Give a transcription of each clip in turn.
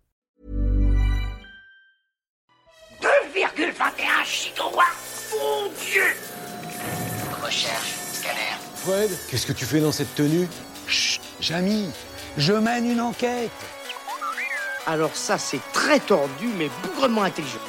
2,21 Recherche, scanner. Fred, qu'est-ce que tu fais dans cette tenue? Chut, Jamy, je mène une enquête. Alors ça, c'est très tordu, mais bougrement intelligent.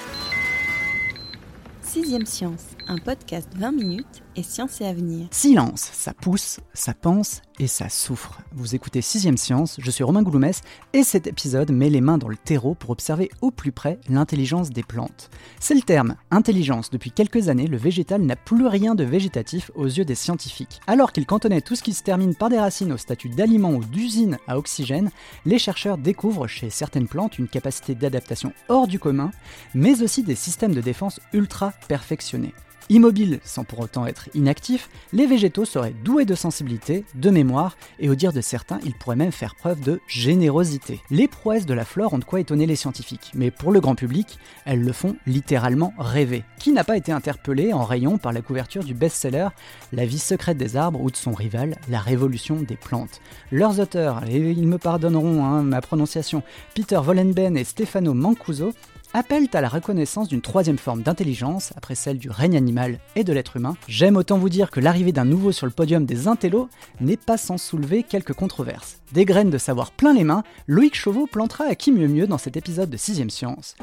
Sixième Science, un podcast 20 minutes et science et avenir. Silence, ça pousse, ça pense et ça souffre. Vous écoutez Sixième Science, je suis Romain Gouloumès et cet épisode met les mains dans le terreau pour observer au plus près l'intelligence des plantes. C'est le terme intelligence. Depuis quelques années, le végétal n'a plus rien de végétatif aux yeux des scientifiques. Alors qu'il cantonnait tout ce qui se termine par des racines au statut d'aliment ou d'usine à oxygène, les chercheurs découvrent chez certaines plantes une capacité d'adaptation hors du commun, mais aussi des systèmes de défense ultra perfectionnés. Immobiles sans pour autant être inactifs, les végétaux seraient doués de sensibilité, de mémoire, et au dire de certains, ils pourraient même faire preuve de générosité. Les prouesses de la flore ont de quoi étonner les scientifiques, mais pour le grand public, elles le font littéralement rêver. Qui n'a pas été interpellé en rayon par la couverture du best-seller La vie secrète des arbres ou de son rival, La révolution des plantes Leurs auteurs, et ils me pardonneront hein, ma prononciation, Peter Vollenben et Stefano Mancuso, appellent à la reconnaissance d'une troisième forme d'intelligence, après celle du règne animal et de l'être humain. J'aime autant vous dire que l'arrivée d'un nouveau sur le podium des intellos n'est pas sans soulever quelques controverses. Des graines de savoir plein les mains, Loïc Chauveau plantera à qui mieux mieux dans cet épisode de 6ème Science.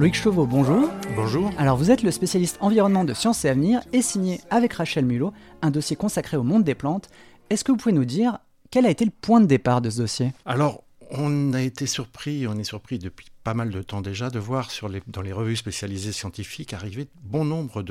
Loïc Chauveau, bonjour. Bonjour. Alors vous êtes le spécialiste environnement de Sciences et Avenir et signé avec Rachel Mulot un dossier consacré au monde des plantes. Est-ce que vous pouvez nous dire quel a été le point de départ de ce dossier? Alors, on a été surpris, on est surpris depuis pas mal de temps déjà, de voir sur les, dans les revues spécialisées scientifiques arriver bon nombre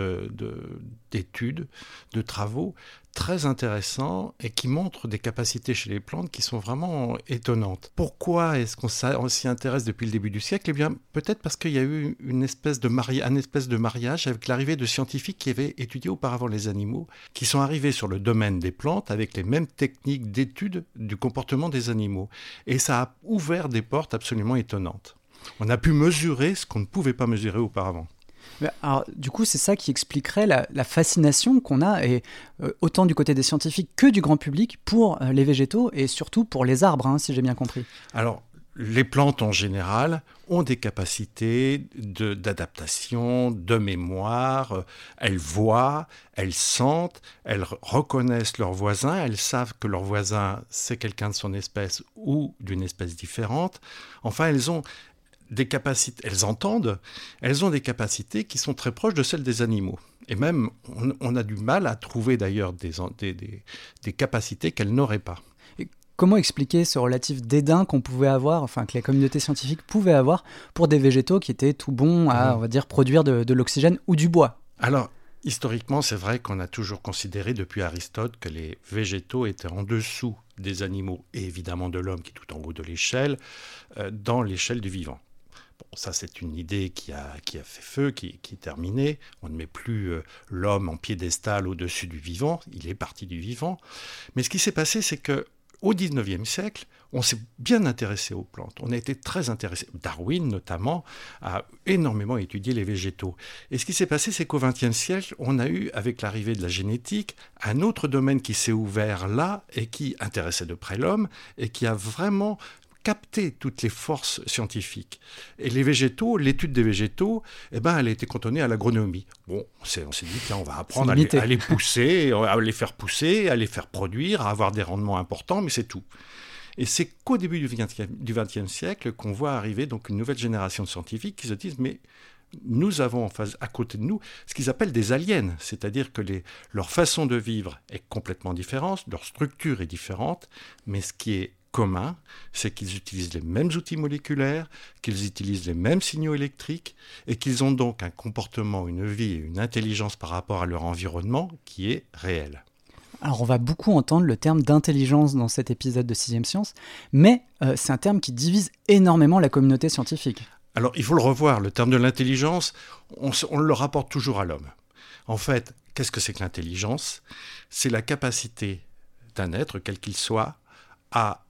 d'études, de, de, travaux très intéressants et qui montrent des capacités chez les plantes qui sont vraiment étonnantes. Pourquoi est-ce qu'on s'y intéresse depuis le début du siècle? Eh bien, peut-être parce qu'il y a eu une espèce de un espèce de mariage avec l'arrivée de scientifiques qui avaient étudié auparavant les animaux, qui sont arrivés sur le domaine des plantes avec les mêmes techniques d'étude du comportement des animaux. Et ça a ouvert des portes absolument étonnantes. On a pu mesurer ce qu'on ne pouvait pas mesurer auparavant. Alors, du coup, c'est ça qui expliquerait la, fascination qu'on a, et, euh, autant du côté des scientifiques que du grand public, pour euh, les végétaux et surtout pour les arbres, hein, si j'ai bien compris. Alors, les plantes en général ont des capacités d'adaptation, de, de, mémoire, elles voient, elles sentent, elles reconnaissent leurs voisins, elles savent que leur voisin c'est quelqu'un de son espèce ou d'une espèce différente. Enfin, elles ont des capacités, elles entendent, elles ont des capacités qui sont très proches de celles des animaux. Et même, on, on a du mal à trouver d'ailleurs des, des, des, des capacités qu'elles n'auraient pas. Et comment expliquer ce relatif dédain qu'on pouvait avoir, enfin que la communauté scientifique pouvait avoir pour des végétaux qui étaient tout bons à, mmh. on va dire, produire de, de l'oxygène ou du bois? Alors, historiquement, c'est vrai qu'on a toujours considéré depuis Aristote que les végétaux étaient en dessous des animaux et évidemment de l'homme qui est tout en haut de l'échelle, euh, dans l'échelle du vivant. Ça c'est une idée qui a, fait feu, qui, qui, est terminée. On ne met plus euh, l'homme en piédestal au-dessus du vivant, il est parti du vivant. Mais ce qui s'est passé, c'est que au XIXe siècle, on s'est bien intéressé aux plantes. On a été très intéressé. Darwin, notamment, a énormément étudié les végétaux. Et ce qui s'est passé, c'est qu'au XXe siècle, on a eu, avec l'arrivée de la génétique, un autre domaine qui s'est ouvert là et qui intéressait de près l'homme et qui a vraiment capter toutes les forces scientifiques. Et les végétaux, l'étude des végétaux, eh ben, elle a été cantonnée à l'agronomie. Bon, on s'est dit, tiens, on va apprendre à les, à les, pousser, à les faire pousser, à les faire produire, à avoir des rendements importants, mais c'est tout. Et c'est qu'au début du XXe siècle qu'on voit arriver donc une nouvelle génération de scientifiques qui se disent, mais nous avons en face, à côté de nous ce qu'ils appellent des aliens, c'est-à-dire que les, leur façon de vivre est complètement différente, leur structure est différente, mais ce qui est commun, c'est qu'ils utilisent les mêmes outils moléculaires, qu'ils utilisent les mêmes signaux électriques et qu'ils ont donc un comportement, une vie et une intelligence par rapport à leur environnement qui est réel. Alors on va beaucoup entendre le terme d'intelligence dans cet épisode de Sixième Science, mais euh, c'est un terme qui divise énormément la communauté scientifique. Alors il faut le revoir, le terme de l'intelligence, on, on le rapporte toujours à l'homme. En fait, qu'est-ce que c'est que l'intelligence? C'est la capacité d'un être, quel qu'il soit, à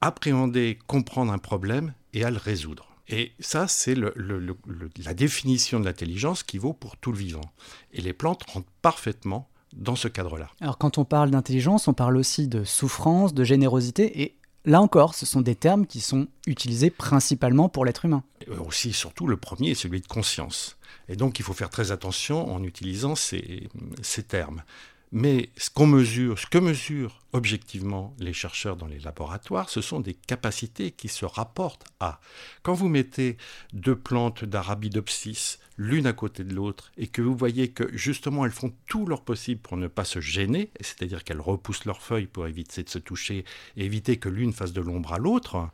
appréhender, comprendre un problème et à le résoudre. Et ça, c'est le, le, le, la définition de l'intelligence qui vaut pour tout le vivant. Et les plantes rentrent parfaitement dans ce cadre-là. Alors quand on parle d'intelligence, on parle aussi de souffrance, de générosité, et là encore, ce sont des termes qui sont utilisés principalement pour l'être humain. Et aussi, surtout, le premier est celui de conscience. Et donc, il faut faire très attention en utilisant ces, ces termes. Mais ce qu'on mesure, ce que mesurent objectivement les chercheurs dans les laboratoires, ce sont des capacités qui se rapportent à. Quand vous mettez deux plantes d'Arabidopsis l'une à côté de l'autre et que vous voyez que justement elles font tout leur possible pour ne pas se gêner, c'est-à-dire qu'elles repoussent leurs feuilles pour éviter de se toucher et éviter que l'une fasse de l'ombre à l'autre,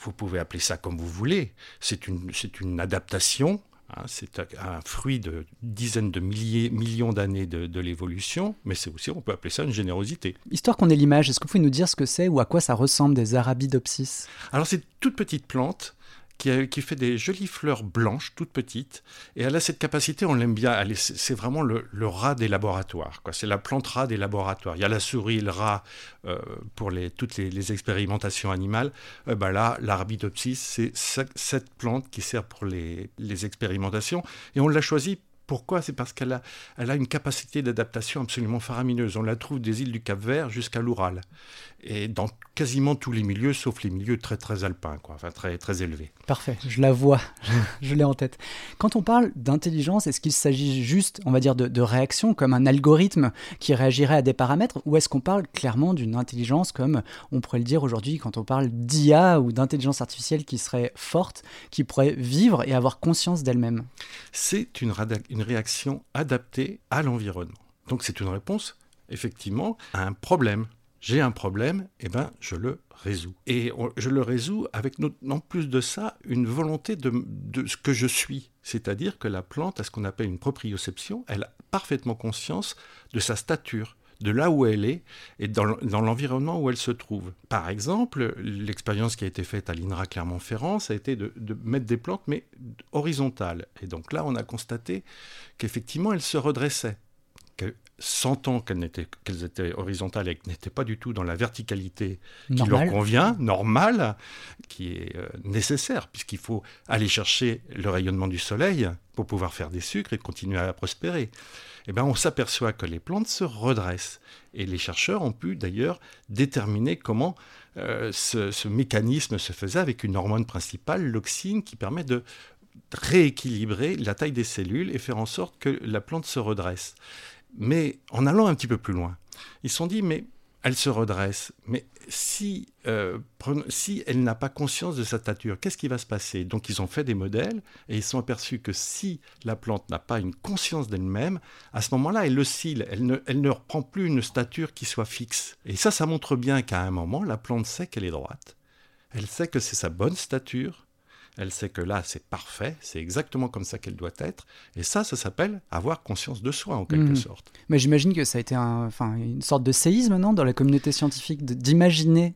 vous pouvez appeler ça comme vous voulez. C'est une, adaptation c'est un fruit de dizaines de milliers, millions d'années de, de l'évolution, mais c'est aussi, on peut appeler ça une générosité. Histoire qu'on ait l'image, est-ce que vous pouvez nous dire ce que c'est ou à quoi ça ressemble des Arabidopsis Alors c'est toute petite plante qui, fait des jolies fleurs blanches, toutes petites. Et elle a cette capacité, on l'aime bien, c'est vraiment le, rat des laboratoires. C'est la plante rat des laboratoires. Il y a la souris, le rat euh, pour toutes les, expérimentations animales. Euh, ben là, l'Arabidopsis, c'est cette plante qui sert pour les, les expérimentations. Et on l'a choisie pourquoi? C'est parce qu'elle a, elle a une capacité d'adaptation absolument faramineuse. On la trouve des îles du Cap-Vert jusqu'à l'Oural. Et dans quasiment tous les milieux, sauf les milieux très très alpins, quoi, enfin très, très élevés. Parfait, je la vois, je l'ai en tête. Quand on parle d'intelligence, est-ce qu'il s'agit juste, on va dire, de, de, réaction, comme un algorithme qui réagirait à des paramètres, ou est-ce qu'on parle clairement d'une intelligence comme on pourrait le dire aujourd'hui quand on parle d'IA ou d'intelligence artificielle qui serait forte, qui pourrait vivre et avoir conscience d'elle-même? C'est une, une réaction adaptée à l'environnement. Donc c'est une réponse, effectivement, à un problème j'ai un problème, eh ben, je le résous. Et je le résous avec, en plus de ça, une volonté de, de ce que je suis. C'est-à-dire que la plante a ce qu'on appelle une proprioception, elle a parfaitement conscience de sa stature de là où elle est et dans, dans l'environnement où elle se trouve. Par exemple, l'expérience qui a été faite à l'INRA Clermont-Ferrand, ça a été de, de, mettre des plantes, mais horizontales. Et donc là, on a constaté qu'effectivement, elles se redressaient. Sentant qu'elles étaient, qu'elles étaient horizontales et qu'elles n'étaient pas du tout dans la verticalité qui Normal. leur convient, normale, qui est euh, nécessaire, puisqu'il faut aller chercher le rayonnement du soleil pour pouvoir faire des sucres et continuer à prospérer. Eh bien, on s'aperçoit que les plantes se redressent. Et les chercheurs ont pu d'ailleurs déterminer comment euh, ce, ce mécanisme se faisait avec une hormone principale, l'oxine, qui permet de rééquilibrer la taille des cellules et faire en sorte que la plante se redresse. Mais en allant un petit peu plus loin, ils se sont dit, mais elle se redresse, mais si, euh, si elle n'a pas conscience de sa stature, qu'est-ce qui va se passer? Donc ils ont fait des modèles et ils sont aperçus que si la plante n'a pas une conscience d'elle-même, à ce moment-là, elle oscille, elle ne, elle ne reprend plus une stature qui soit fixe. Et ça, ça montre bien qu'à un moment, la plante sait qu'elle est droite, elle sait que c'est sa bonne stature, elle sait que là, c'est parfait, c'est exactement comme ça qu'elle doit être. Et ça, ça s'appelle avoir conscience de soi, en quelque mmh. sorte. Mais j'imagine que ça a été un, enfin, une sorte de séisme, non, dans la communauté scientifique, d'imaginer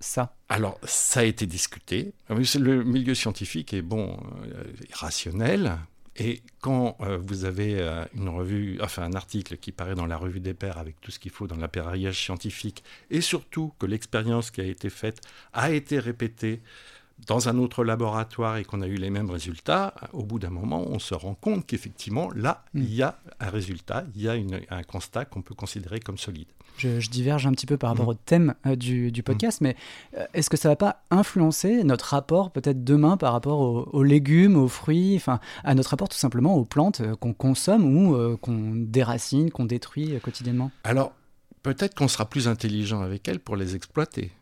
ça. Alors, ça a été discuté. Le milieu scientifique est bon, euh, rationnel. Et quand euh, vous avez euh, une revue, enfin un article qui paraît dans la revue des pairs avec tout ce qu'il faut dans l'appareillage scientifique, et surtout que l'expérience qui a été faite a été répétée dans un autre laboratoire et qu'on a eu les mêmes résultats, au bout d'un moment, on se rend compte qu'effectivement, là, mm. il y a un résultat, il y a une, un constat qu'on peut considérer comme solide. Je, je, diverge un petit peu par rapport mmh. au thème euh, du, du, podcast, mais euh, est-ce que ça va pas influencer notre rapport peut-être demain par rapport aux, aux, légumes, aux fruits, enfin à notre rapport tout simplement aux plantes euh, qu'on consomme ou qu'on déracine, qu'on détruit quotidiennement? Alors peut-être qu'on sera plus intelligent avec elles pour les exploiter.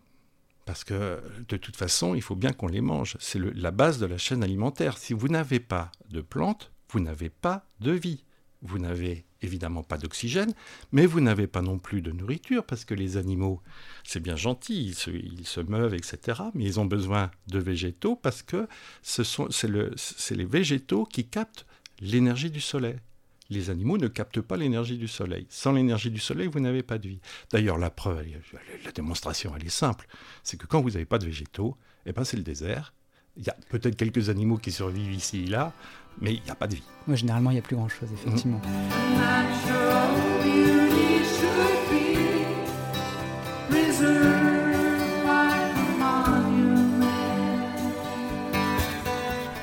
Parce que de toute façon, il faut bien qu'on les mange. C'est la base de la chaîne alimentaire. Si vous n'avez pas de plantes, vous n'avez pas de vie. vous n'avez évidemment pas d'oxygène, mais vous n'avez pas non plus de nourriture, parce que les animaux, c'est bien gentil, ils se, ils meuvent, etc., mais ils ont besoin de végétaux, parce que c'est les végétaux qui captent l'énergie du soleil. Les animaux ne captent pas l'énergie du soleil. Sans l'énergie du soleil, vous n'avez pas de vie. D'ailleurs, la preuve, la démonstration, elle est simple. C'est que quand vous n'avez pas de végétaux, eh ben, c'est le désert. Il y a peut-être quelques animaux qui survivent ici et là, mais il n'y a pas de vie. Généralement, il n'y a plus grand-chose, effectivement.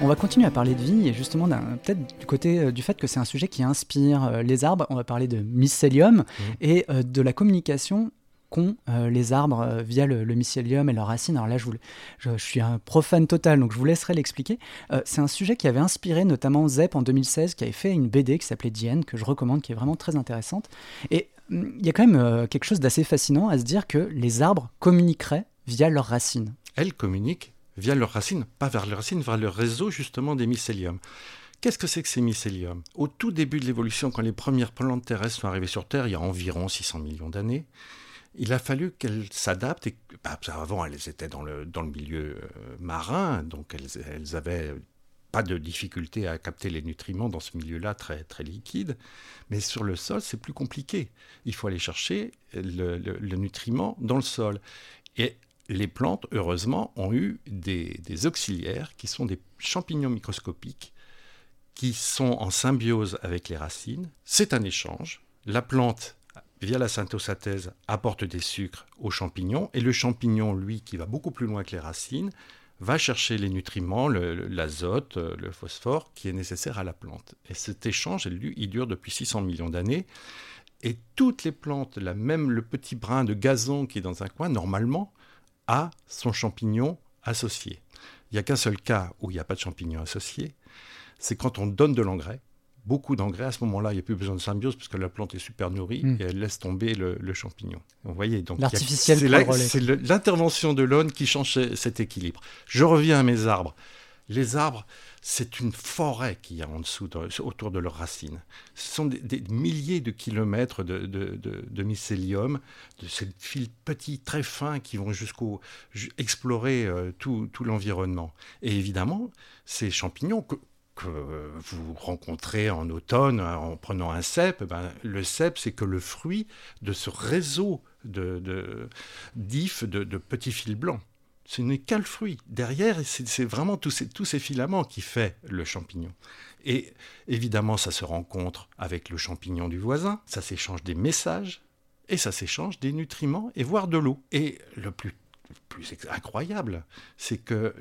On va continuer à parler de vie et justement peut-être du côté euh, du fait que c'est un sujet qui inspire euh, les arbres. On va parler de mycélium et euh, de la communication qu'ont les arbres via le, mycélium et leurs racines. Alors là, je, je, suis un profane total, donc je vous laisserai l'expliquer. c'est un sujet qui avait inspiré notamment Zep en 2016, qui avait fait une BD qui s'appelait Diane, que je recommande, qui est vraiment très intéressante. Et hum, il y a quand même quelque chose d'assez fascinant à se dire que les arbres communiqueraient via leurs racines. Elles communiquent via leurs racines, pas vers leurs racines, vers le réseau justement des mycéliums. Qu'est-ce que c'est que ces mycéliums? Au tout début de l'évolution, quand les premières plantes terrestres sont arrivées sur Terre, il y a environ 600 millions d'années, il a fallu qu'elles s'adaptent. Bah, avant, elles étaient dans le, dans le milieu euh, marin, donc elles, elles avaient pas de difficulté à capter les nutriments dans ce milieu-là très, très liquide. Mais sur le sol, c'est plus compliqué. Il faut aller chercher le, le, le nutriment dans le sol. Et les plantes, heureusement, ont eu des, auxiliaires qui sont des champignons microscopiques qui sont en symbiose avec les racines. C'est un échange. La plante, via la syntosynthèse, apporte des sucres aux champignons et le champignon, lui, qui va beaucoup plus loin que les racines, va chercher les nutriments, l'azote, le, le, phosphore qui est nécessaire à la plante. Et cet échange, il dure depuis 600 millions d'années. Et toutes les plantes, la même le petit brin de gazon qui est dans un coin, normalement, a son champignon associé. Il n'y a qu'un seul cas où il n'y a pas de champignon associé, c'est quand on donne de l'engrais, beaucoup d'engrais, à ce moment-là, il n'y a plus besoin de symbiose parce que la plante est super nourrie hmm. et elle laisse tomber le, champignon. Vous voyez, donc l'artificiel, c'est l'intervention de l'aune qui change cet équilibre. Je reviens à mes arbres. Les arbres, c'est une forêt qu'il y a en dessous, autour de leurs racines. Ce sont des, milliers de kilomètres de, mycélium, de ces fils petits, très fins, qui vont jusqu'au explorer euh, tout, l'environnement. Et évidemment, ces champignons que, vous rencontrez en automne en prenant un cèpe, ben, le cèpe, c'est que le fruit de ce réseau de, d'ifs, de, de petits fils blancs ce n'est qu'un fruit. Derrière, c'est vraiment tous ces, filaments qui fait le champignon. Et évidemment, ça se rencontre avec le champignon du voisin, ça s'échange des messages, et ça s'échange des nutriments, et voire de l'eau. Et le plus incroyable, c'est que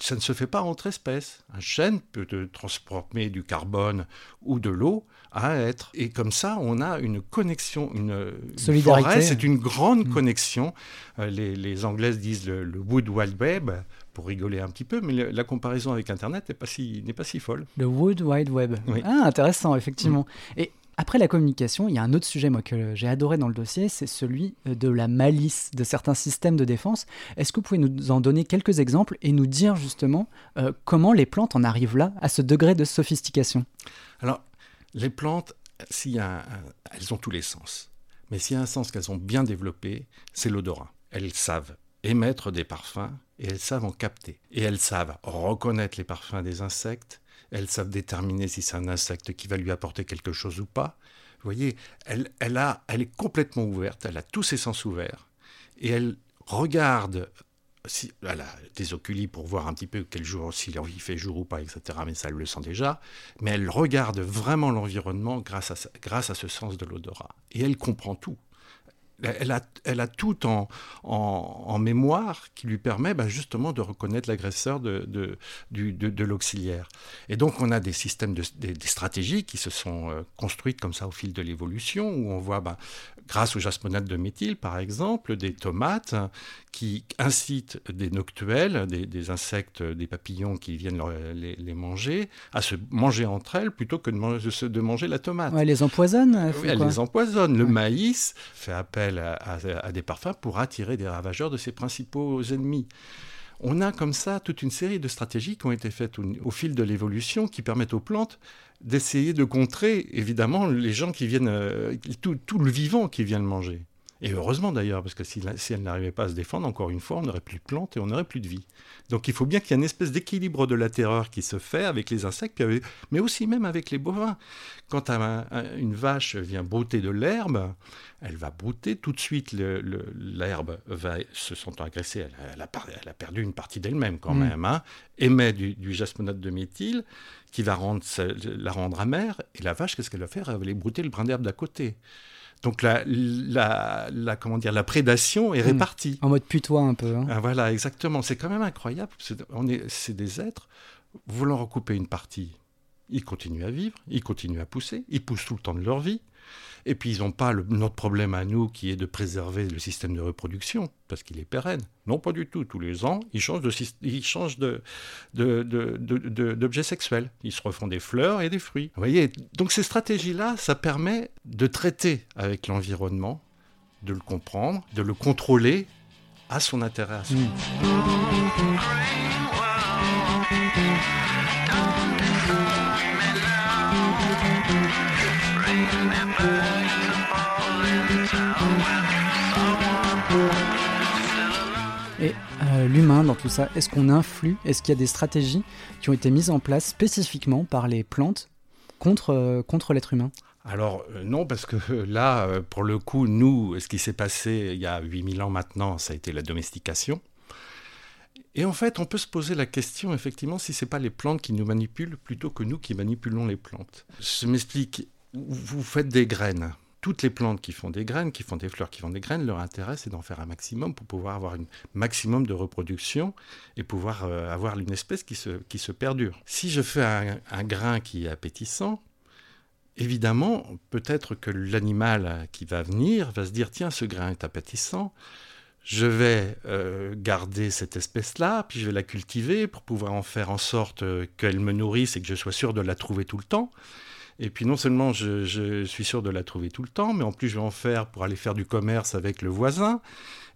ça ne se fait pas entre espèces. Un chêne peut transporter du carbone ou de l'eau à être. Et comme ça, on a une connexion, une, solidarité. C'est une grande mm. connexion. Euh, les, les, Anglaises disent le, Wood Wide Web pour rigoler un petit peu, mais la comparaison avec Internet n'est pas si pas si folle. Le Wood Wide Web. Ah, intéressant, effectivement. Mm. Et après la communication, il y a un autre sujet moi, que j'ai adoré dans le dossier, c'est celui euh, de la malice de certains systèmes de défense. Est-ce que vous pouvez nous en donner quelques exemples et nous dire justement euh, comment les plantes en arrivent là, à ce degré de sophistication? Alors, les plantes, y a elles ont tous les sens. Mais s'il y a un sens qu'elles ont bien développé, c'est l'odorat. Elles savent émettre des parfums et elles savent en capter. Et elles savent reconnaître les parfums des insectes, elles savent déterminer si c'est un insecte qui va lui apporter quelque chose ou pas. Vous voyez, elle, elle, a, elle est complètement ouverte, elle a tous ses sens ouverts, et elle regarde si, elle a des oculis pour voir un petit peu quel jour, s'il fait jour ou pas, etc. Mais ça, elle le sent déjà. Mais elle regarde vraiment l'environnement grâce à, grâce à ce sens de l'odorat. Et elle comprend tout. Elle a, elle a tout en, en, mémoire qui lui permet ben, justement de reconnaître l'agresseur de, de, de, l'auxiliaire. Et donc on a des systèmes, de, des, stratégies qui se sont euh, construites comme ça au fil de l'évolution, où on voit ben, grâce aux jasmonate de méthyle, par exemple, des tomates qui incitent des noctuels, des, insectes, des papillons qui viennent les, manger, à se manger entre elles plutôt que de, manger la tomate. elle les empoisonne oui, Elle les empoisonne. Le maïs fait appel à, des parfums pour attirer des ravageurs de ses principaux ennemis. On a comme ça toute une série de stratégies qui ont été faites au, fil de l'évolution qui permettent aux plantes d'essayer de contrer, évidemment, les gens qui viennent, euh, tout, tout le vivant qui vient le manger. Et heureusement d'ailleurs, parce que si, elle n'arrivait pas à se défendre, encore une fois, on n'aurait plus de plantes et on n'aurait plus de vie. Donc il faut bien qu'il y ait une espèce d'équilibre de la terreur qui se fait avec les insectes, mais aussi même avec les bovins. Quand un- un- une vache vient brouter de l'herbe, elle va brouter tout de suite, l'herbe va se sentant agressée, elle, a- elle a, par- elle a perdu une partie d'elle-même quand Mm. même, hein, émet du, du jasmonate de méthyle qui va rendre, la rendre amère, et la vache, qu'est-ce qu'elle va faire? Elle va aller brouter le brin d'herbe d'à côté. Donc la, la, la- comment dire, la prédation est Mm. répartie. En mode putois un peu. hein. Ah, voilà, exactement. C'est quand même incroyable. C'est on est, c'est des êtres, en coupez une partie, ils continuent à vivre, ils continuent à pousser, ils poussent tout le temps de leur vie. Et puis ils n'ont pas le- notre problème à nous qui est de préserver le système de reproduction, parce qu'il est pérenne. Non, pas du tout. Tous les ans, ils changent de ils changent de, de, de- d'objets sexuels. Ils se refont des fleurs et des fruits. Vous voyez Donc ces stratégies-là, ça permet de traiter avec l'environnement, de le comprendre, de le contrôler à son intérêt à soi. Mm. L'humain dans tout ça, est-ce qu'on influe? Est-ce qu'il y a des stratégies qui ont été mises en place spécifiquement par les plantes contre, euh, contre l'être humain? Alors euh, non, parce que euh, là, pour le coup, nous, ce qui s'est passé il y a 8000 ans maintenant, ça a été la domestication. Et en fait, on peut se poser la question, effectivement, si ce n'est pas les plantes qui nous manipulent plutôt que nous qui manipulons les plantes. Je m'explique, vous faites des graines. Toutes les plantes qui font des graines, qui font des fleurs, qui font des graines, leur intérêt, c'est d'en faire un maximum pour pouvoir avoir un maximum de reproduction et pouvoir euh, avoir une espèce qui se, perdure. Si je fais un, un grain qui est appétissant, évidemment, peut-être que l'animal qui va venir va se dire tiens, ce grain est appétissant, je vais euh, garder cette espèce-là, puis je vais la cultiver pour pouvoir en faire en sorte euh, qu'elle me nourrisse et que je sois sûr de la trouver tout le temps. Et puis non seulement je, je suis sûr de la trouver tout le temps, mais en plus je vais en faire pour aller faire du commerce avec le voisin.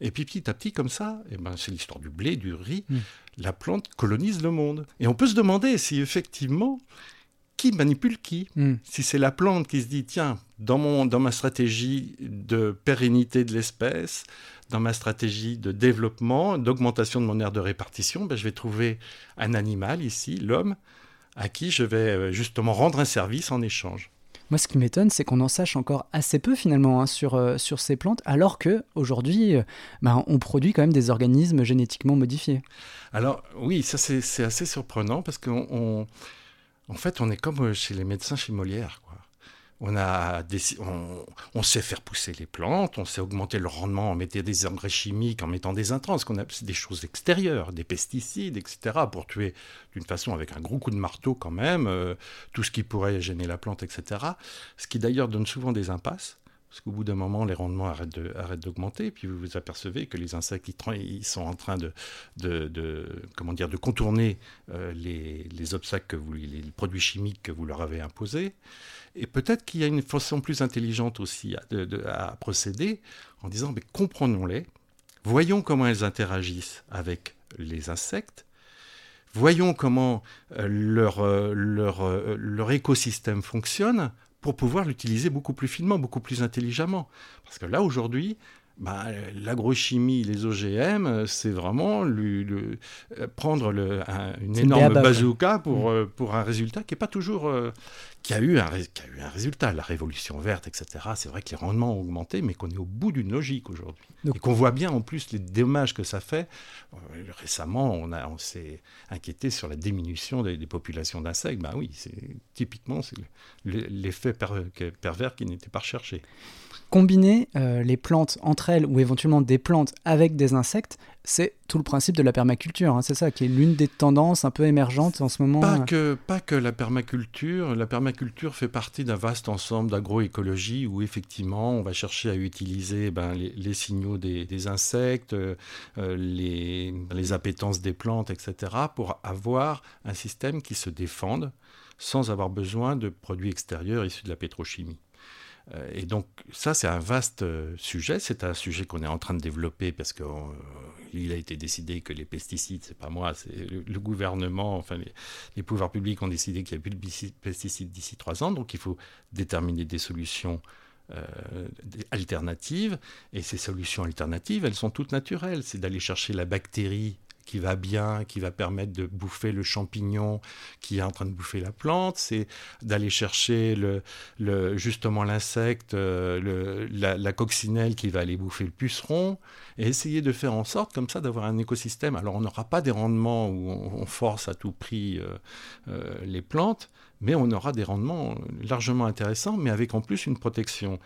Et puis petit à petit, comme ça, eh ben, c'est l'histoire du blé, du riz, Mm. la plante colonise le monde. Et on peut se demander si effectivement, qui manipule qui Mm. si c'est la plante qui se dit, tiens, dans, mon, dans ma stratégie de pérennité de l'espèce, dans ma stratégie de développement, d'augmentation de mon aire de répartition, ben, je vais trouver un animal ici, l'homme, à qui je vais euh, justement rendre un service en échange. Moi, ce qui m'étonne, c'est qu'on en sache encore assez peu finalement hein, sur, euh, sur ces plantes, alors que aujourd'hui, euh, ben, on produit quand même des organismes génétiquement modifiés. Alors oui, ça c'est assez surprenant parce qu'en fait, on est comme chez les médecins chez Molière. Quoi. On, a on, sait faire pousser les plantes, on sait augmenter le rendement en mettant des engrais chimiques, en mettant des intrants, qu'on c'est des choses extérieures, des pesticides, etc., pour tuer d'une façon avec un gros coup de marteau quand même, euh, tout ce qui pourrait gêner la plante, etc. Ce qui d'ailleurs donne souvent des impasses. Parce qu'au bout d'un moment, les rendements arrêtent d'augmenter, puis vous vous apercevez que les insectes, ils, sont en train de, comment dire, de contourner euh, les, les obstacles, que les, produits chimiques que vous leur avez imposés. Et peut-être qu'il y a une façon plus intelligente aussi à, de- procéder en disant, mais comprenons-les, voyons comment elles interagissent avec les insectes, voyons comment euh, euh, leur écosystème fonctionne pour pouvoir l'utiliser beaucoup plus finement, beaucoup plus intelligemment. Parce que là, aujourd'hui, bah, l'agrochimie, les OGM, euh, c'est vraiment euh, prendre le- un- une énorme bazooka pour, euh, pour un résultat qui est pas toujours... euh, qui, a eu un, ré- qui a eu un résultat. La révolution verte, etc. C'est vrai que les rendements ont augmenté, mais qu'on est au bout d'une logique aujourd'hui. Et qu'on voit bien en plus les dommages que ça fait. Récemment, on, a- on s'est inquiété sur la diminution des, des populations d'insectes. Ben oui, c'est typiquement l'effet per- pervers qui n'était pas recherché. Combiner euh, les plantes entre elles ou éventuellement des plantes avec des insectes, c'est tout le principe de la permaculture. hein, c'est ça qui est l'une des tendances un peu émergentes en ce moment. Pas que, pas que la permaculture. La permaculture fait partie d'un vaste ensemble d'agroécologie où effectivement on va chercher à utiliser ben, les, les signaux des, des insectes, euh, euh, les, les appétences des plantes, etc. pour avoir un système qui se défende sans avoir besoin de produits extérieurs issus de la pétrochimie. Euh, Et donc ça, c'est un vaste euh, sujet. C'est un sujet qu'on est en train de développer parce qu'il il a été décidé que les pesticides, c'est pas moi, c'est le, gouvernement, enfin les, pouvoirs publics ont décidé qu'il n'y a plus de pesticides d'ici trois ans, donc il faut déterminer des solutions euh, alternatives. Et ces solutions alternatives, elles sont toutes naturelles. C'est d'aller chercher la bactérie qui va bien, qui va permettre de bouffer le champignon qui est en train de bouffer la plante, c'est d'aller chercher justement l'insecte, euh, la, coccinelle qui va aller bouffer le puceron, et essayer de faire en sorte comme ça d'avoir un écosystème. Alors on n'aura pas des rendements où on, force à tout prix euh, euh, les plantes, mais on aura des rendements largement intéressants, mais avec en plus une protection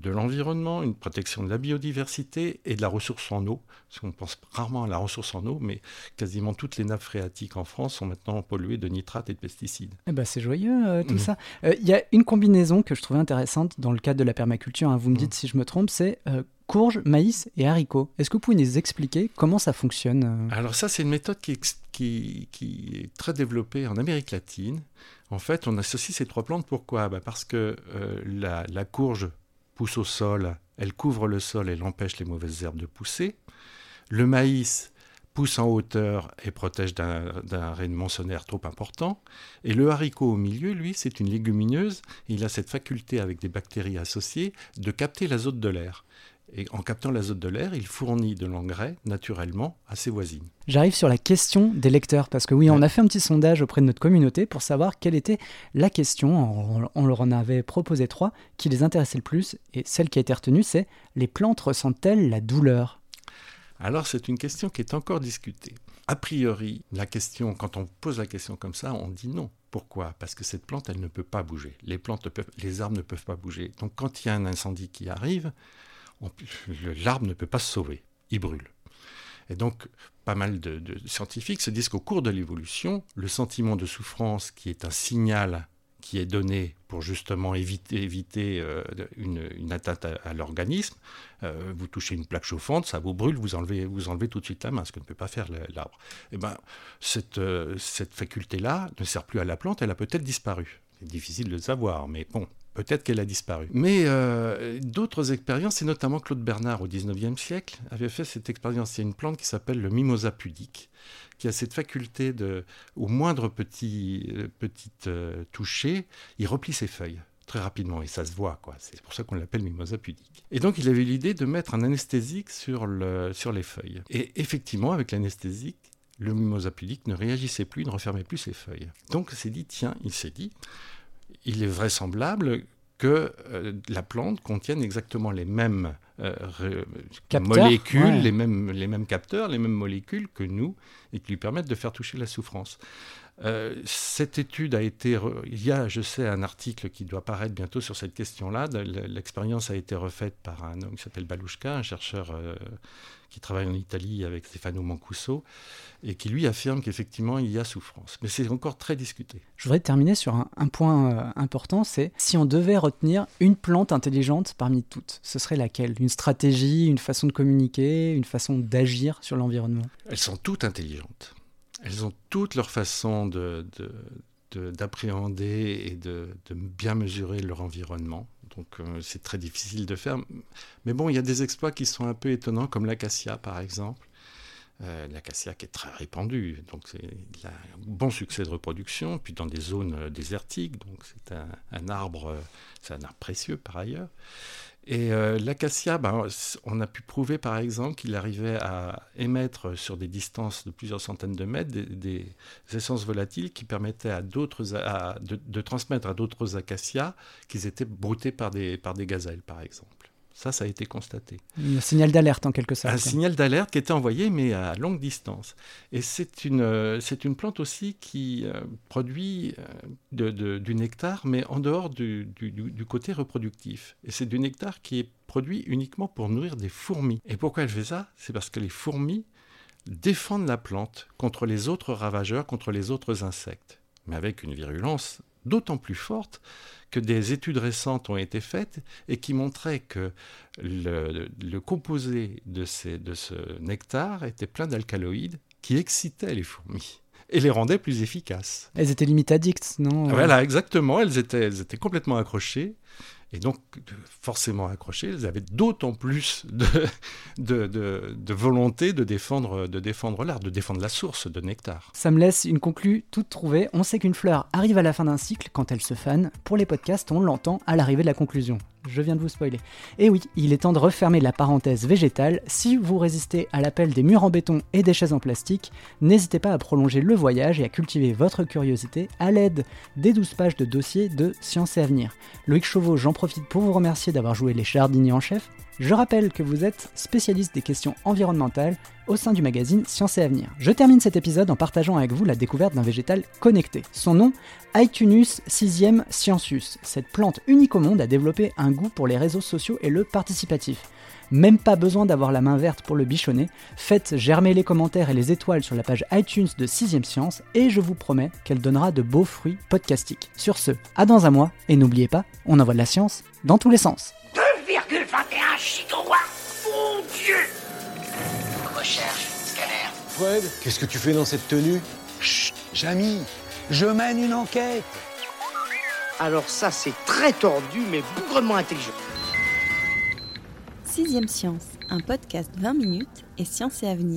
de l'environnement, une protection de la biodiversité et de la ressource en eau. Parce qu'on pense rarement à la ressource en eau, mais quasiment toutes les nappes phréatiques en France sont maintenant polluées de nitrates et de pesticides. Eh ben, c'est joyeux euh, tout mmh. ça. Euh, il y a une combinaison que je trouvais intéressante dans le cadre de la permaculture, hein. vous me dites mmh. si je me trompe, c'est euh, courge, maïs et haricots. Est-ce que vous pouvez nous expliquer comment ça fonctionne Alors ça, c'est une méthode qui est, très développée en Amérique latine. En fait, on associe ces trois plantes. Pourquoi? Bah, Parce que la courge pousse au sol, elle couvre le sol et empêche les mauvaises herbes de pousser. Le maïs pousse en hauteur et protège d'un rayonnement solaire trop important. Et le haricot au milieu, lui, c'est une légumineuse. il a cette faculté avec des bactéries associées de capter l'azote de l'air. Et en captant l'azote de l'air, il fournit de l'engrais naturellement à ses voisines. J'arrive sur la question des lecteurs, parce que oui, on a fait un petit sondage auprès de notre communauté pour savoir quelle était la question, on, leur en avait proposé trois, qui les intéressait le plus, et celle qui a été retenue, c'est les plantes ressentent-elles la douleur? Alors c'est une question qui est encore discutée. A priori, la question, quand on pose la question comme ça, on dit non. Pourquoi? Parce que cette plante, elle ne peut pas bouger. Les plantes, peuvent, les arbres ne peuvent pas bouger. Donc quand il y a un incendie qui arrive, l'arbre ne peut pas se sauver, il brûle. Et donc, pas mal de, scientifiques se disent qu'au cours de l'évolution, le sentiment de souffrance, qui est un signal qui est donné pour justement éviter, euh, une, atteinte à, l'organisme, euh, vous touchez une plaque chauffante, ça vous brûle, vous enlevez, vous enlevez tout de suite la main, ce que ne peut pas faire l'arbre. Et eh ben, cette, euh, cette faculté-là ne sert plus à la plante, elle a peut-être disparu. Difficile de le savoir, mais bon, Peut-être qu'elle a disparu. Mais euh, d'autres expériences, et notamment Claude Bernard au XIXe siècle, avait fait cette expérience. Il y a une plante qui s'appelle le mimosa pudique, qui a cette faculté de, au moindre petit, euh, petit euh, toucher, il replie ses feuilles très rapidement et ça se voit quoi. C'est pour ça qu'on l'appelle mimosa pudique. Et donc il avait l'idée de mettre un anesthésique sur, le, sur les feuilles. Et effectivement avec l'anesthésique, le mimosa pudique ne réagissait plus, ne refermait plus ses feuilles. Donc il s'est dit tiens, il s'est dit il est vraisemblable que euh, la plante contienne exactement les mêmes euh, molécules, les, mêmes, les mêmes capteurs, les mêmes molécules que nous, et qui lui permettent de faire toucher la souffrance. Euh, cette étude a été. Il y a, je sais, un article qui doit paraître bientôt sur cette question-là. L'expérience a été refaite par un homme qui s'appelle Balouchka, un chercheur qui travaille en Italie avec Stefano Mancuso, et qui lui affirme qu'effectivement il y a souffrance. Mais c'est encore très discuté. Je voudrais terminer sur un, point euh, important, c'est si on devait retenir une plante intelligente parmi toutes, ce serait laquelle? Une stratégie, une façon de communiquer, une façon d'agir sur l'environnement? Elles sont toutes intelligentes. Elles ont toutes leur façon de, d'appréhender et de, bien mesurer leur environnement. Donc euh, c'est très difficile de faire. Mais bon, il y a des exploits qui sont un peu étonnants, comme l'acacia par exemple. Euh, l'acacia qui est très répandue, donc c'est un bon succès de reproduction, puis dans des zones euh, désertiques, c'est un, arbre, c'est un arbre précieux par ailleurs. Et l'acacia, ben, on a pu prouver par exemple qu'il arrivait à émettre sur des distances de plusieurs centaines de mètres des, essences volatiles qui permettaient à de, transmettre à d'autres acacias qu'ils étaient broutés par des gazelles par exemple. Ça, ça a été constaté. Un signal d'alerte en quelque sorte. Un signal d'alerte qui était envoyé, mais à longue distance. Et c'est une, euh, c'est une plante aussi qui euh, produit euh, du nectar, mais en dehors du, du, côté reproductif. Et c'est du nectar qui est produit uniquement pour nourrir des fourmis. Et pourquoi elle fait ça? C'est parce que les fourmis défendent la plante contre les autres ravageurs, contre les autres insectes, mais avec une virulence d'autant plus forte que des études récentes ont été faites et qui montraient que le, composé de, ces, de ce nectar était plein d'alcaloïdes qui excitaient les fourmis et les rendaient plus efficaces. Elles étaient limite addictes, non? Voilà, exactement. Elles étaient, elles étaient complètement accrochées Et donc, forcément accrochés, ils avaient d'autant plus de, volonté de défendre, l'art, de défendre la source de nectar. Ça me laisse une conclue toute trouvée. On sait qu'une fleur arrive à la fin d'un cycle quand elle se fane. Pour les podcasts, on l'entend à l'arrivée de la conclusion je viens de vous spoiler. Et oui, il est temps de refermer la parenthèse végétale. Si vous résistez à l'appel des murs en béton et des chaises en plastique, n'hésitez pas à prolonger le voyage et à cultiver votre curiosité à l'aide des 12 pages de dossier de Science et Avenir. J'en profite pour vous remercier d'avoir joué les jardiniers en chef. Je rappelle que vous êtes spécialiste des questions environnementales au sein du magazine Science et Avenir. Je termine cet épisode en partageant avec vous la découverte d'un végétal connecté. Son nom, Itunus 6 sciensus. Cette plante unique au monde a développé un goût pour les réseaux sociaux et le participatif. Même pas besoin d'avoir la main verte pour le bichonner. Faites germer les commentaires et les étoiles sur la page iTunes de 6ème Science et je vous promets qu'elle donnera de beaux fruits podcastiques. Sur ce, à dans un mois et n'oubliez pas, on envoie de la science dans tous les sens. 2,21 gigawatts Mon Dieu Recherche, scanner. Fred, qu'est-ce que tu fais dans cette tenue? Chut, Jamy, je mène une enquête. Alors ça, c'est très tordu, mais bougrement intelligent. Sixième Science, un podcast 20 minutes et science et avenir.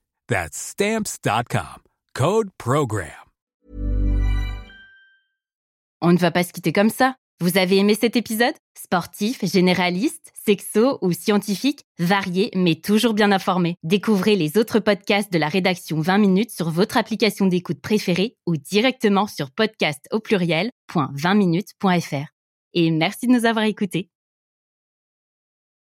That's stamps.com. Code Program. On ne va pas se quitter comme ça. Vous avez aimé cet épisode? Sportif, généraliste, sexo ou scientifique, varié mais toujours bien informé. Découvrez les autres podcasts de la rédaction 20 minutes sur votre application d'écoute préférée ou directement sur podcast au pluriel.20minutes.fr. Et merci de nous avoir écoutés.